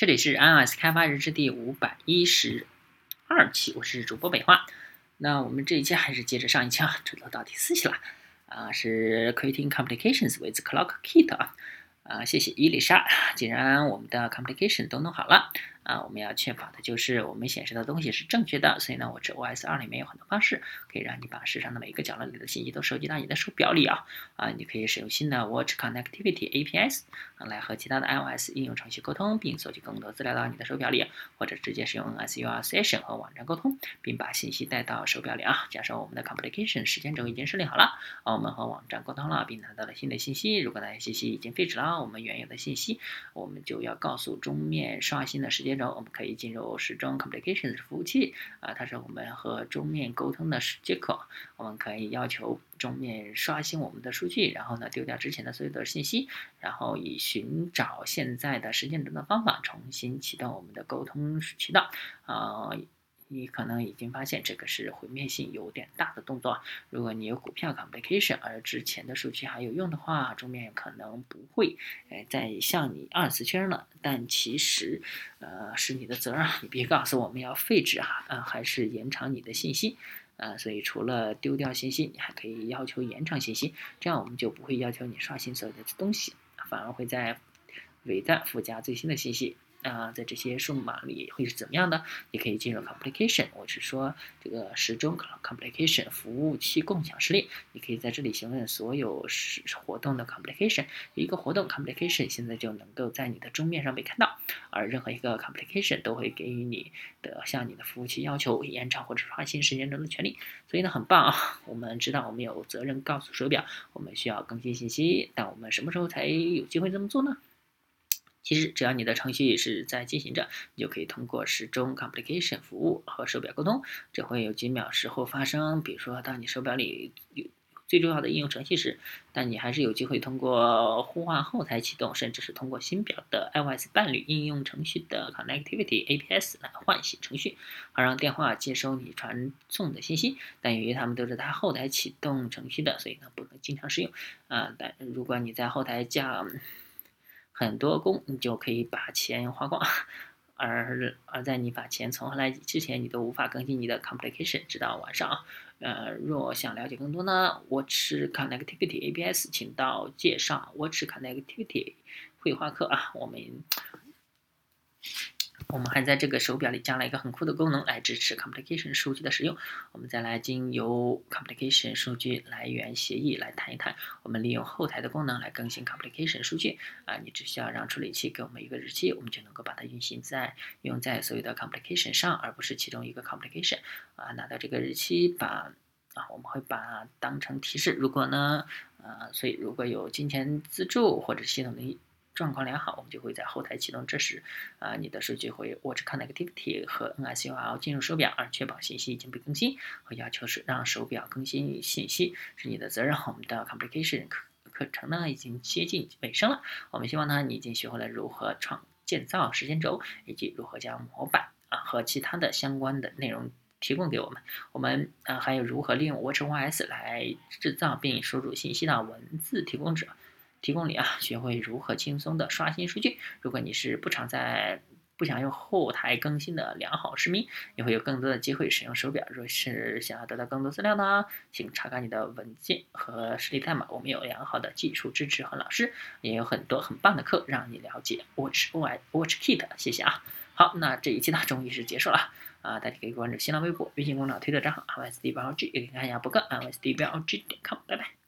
这里是 iOS 开发日志第五百一十二期，我是主播北花。那我们这一期还是接着上一期啊，这都到第四期了啊，是 Creating Complications with ClockKit 啊啊，谢谢伊丽莎。既然我们的 Complication 都弄好了。啊，我们要确保的就是我们显示的东西是正确的，所以呢，我这 OS 二里面有很多方式可以让你把世上的每一个角落里的信息都收集到你的手表里啊啊，你可以使用新的 Watch Connectivity APS 来和其他的 iOS 应用程序沟通，并搜集更多资料到你的手表里，或者直接使用 NSUR Session 和网站沟通，并把信息带到手表里啊。假设我们的 Complication 时间轴已经设定好了，啊，我们和网站沟通了，并拿到了新的信息。如果那些信息已经废止了，我们原有的信息，我们就要告诉中面刷新的时间轴，我们可以进。入时钟 complications 服务器啊，它是我们和中面沟通的接口。我们可以要求中面刷新我们的数据，然后呢丢掉之前的所有的信息，然后以寻找现在的时间轴的方法重新启动我们的沟通渠道啊。你可能已经发现这个是毁灭性有点大的动作。如果你有股票 complication，而之前的数据还有用的话，中面可能不会呃再向你二次确认了。但其实呃是你的责任，你别告诉我们要废止哈，啊还是延长你的信息啊。所以除了丢掉信息，你还可以要求延长信息，这样我们就不会要求你刷新所有的东西，反而会在尾段附加最新的信息。啊，在这些数码里会是怎么样的？你可以进入 complication，我是说这个时钟 complication 服务器共享实例。你可以在这里询问所有是活动的 complication。一个活动 complication 现在就能够在你的钟面上被看到，而任何一个 complication 都会给予你的向你的服务器要求延长或者刷新时间轴的权利。所以呢，很棒啊！我们知道我们有责任告诉手表我们需要更新信息，但我们什么时候才有机会这么做呢？其实只要你的程序是在进行着，你就可以通过时钟 complication 服务和手表沟通，这会有几秒时候发生。比如说，当你手表里有最重要的应用程序时，但你还是有机会通过呼唤后台启动，甚至是通过新表的 iOS 伴侣应用程序的 connectivity APS 来唤醒程序，好让电话接收你传送的信息。但由于它们都是在后台启动程序的，所以呢不能经常使用。啊，但如果你在后台加很多工，你就可以把钱花光，而而在你把钱存回来之前，你都无法更新你的 complication，直到晚上。呃，若想了解更多呢，Watch Connectivity ABS，请到介绍 Watch Connectivity 绘画课啊，我们。我们还在这个手表里加了一个很酷的功能来支持 complication 数据的使用。我们再来经由 complication 数据来源协议来谈一谈，我们利用后台的功能来更新 complication 数据。啊，你只需要让处理器给我们一个日期，我们就能够把它运行在用在所有的 complication 上，而不是其中一个 complication。啊，拿到这个日期，把啊，我们会把当成提示。如果呢，呃，所以如果有金钱资助或者系统的。状况良好，我们就会在后台启动。这时，啊，你的数据会 Watch Connectivity 和 NSUR 进入手表，而确保信息已经被更新。和要求是让手表更新信息是你的责任。我们的 Complication 课课程呢已经接近尾声了。我们希望呢你已经学会了如何创建造时间轴，以及如何将模板啊和其他的相关的内容提供给我们。我们啊还有如何利用 WatchOS 来制造并输入信息的文字提供者。提供你啊，学会如何轻松的刷新数据。如果你是不常在、不想用后台更新的良好市民，你会有更多的机会使用手表。若是想要得到更多资料呢，请查看你的文件和实例代码。我们有良好的技术支持和老师，也有很多很棒的课让你了解 Watch Watch Kit。谢谢啊。好，那这一期呢，终于是结束了啊！大家可以关注新浪微博、微信公众号、推特账号 i s d 标 g，也可以看一下博客 i s d 标 g 点 com。拜拜。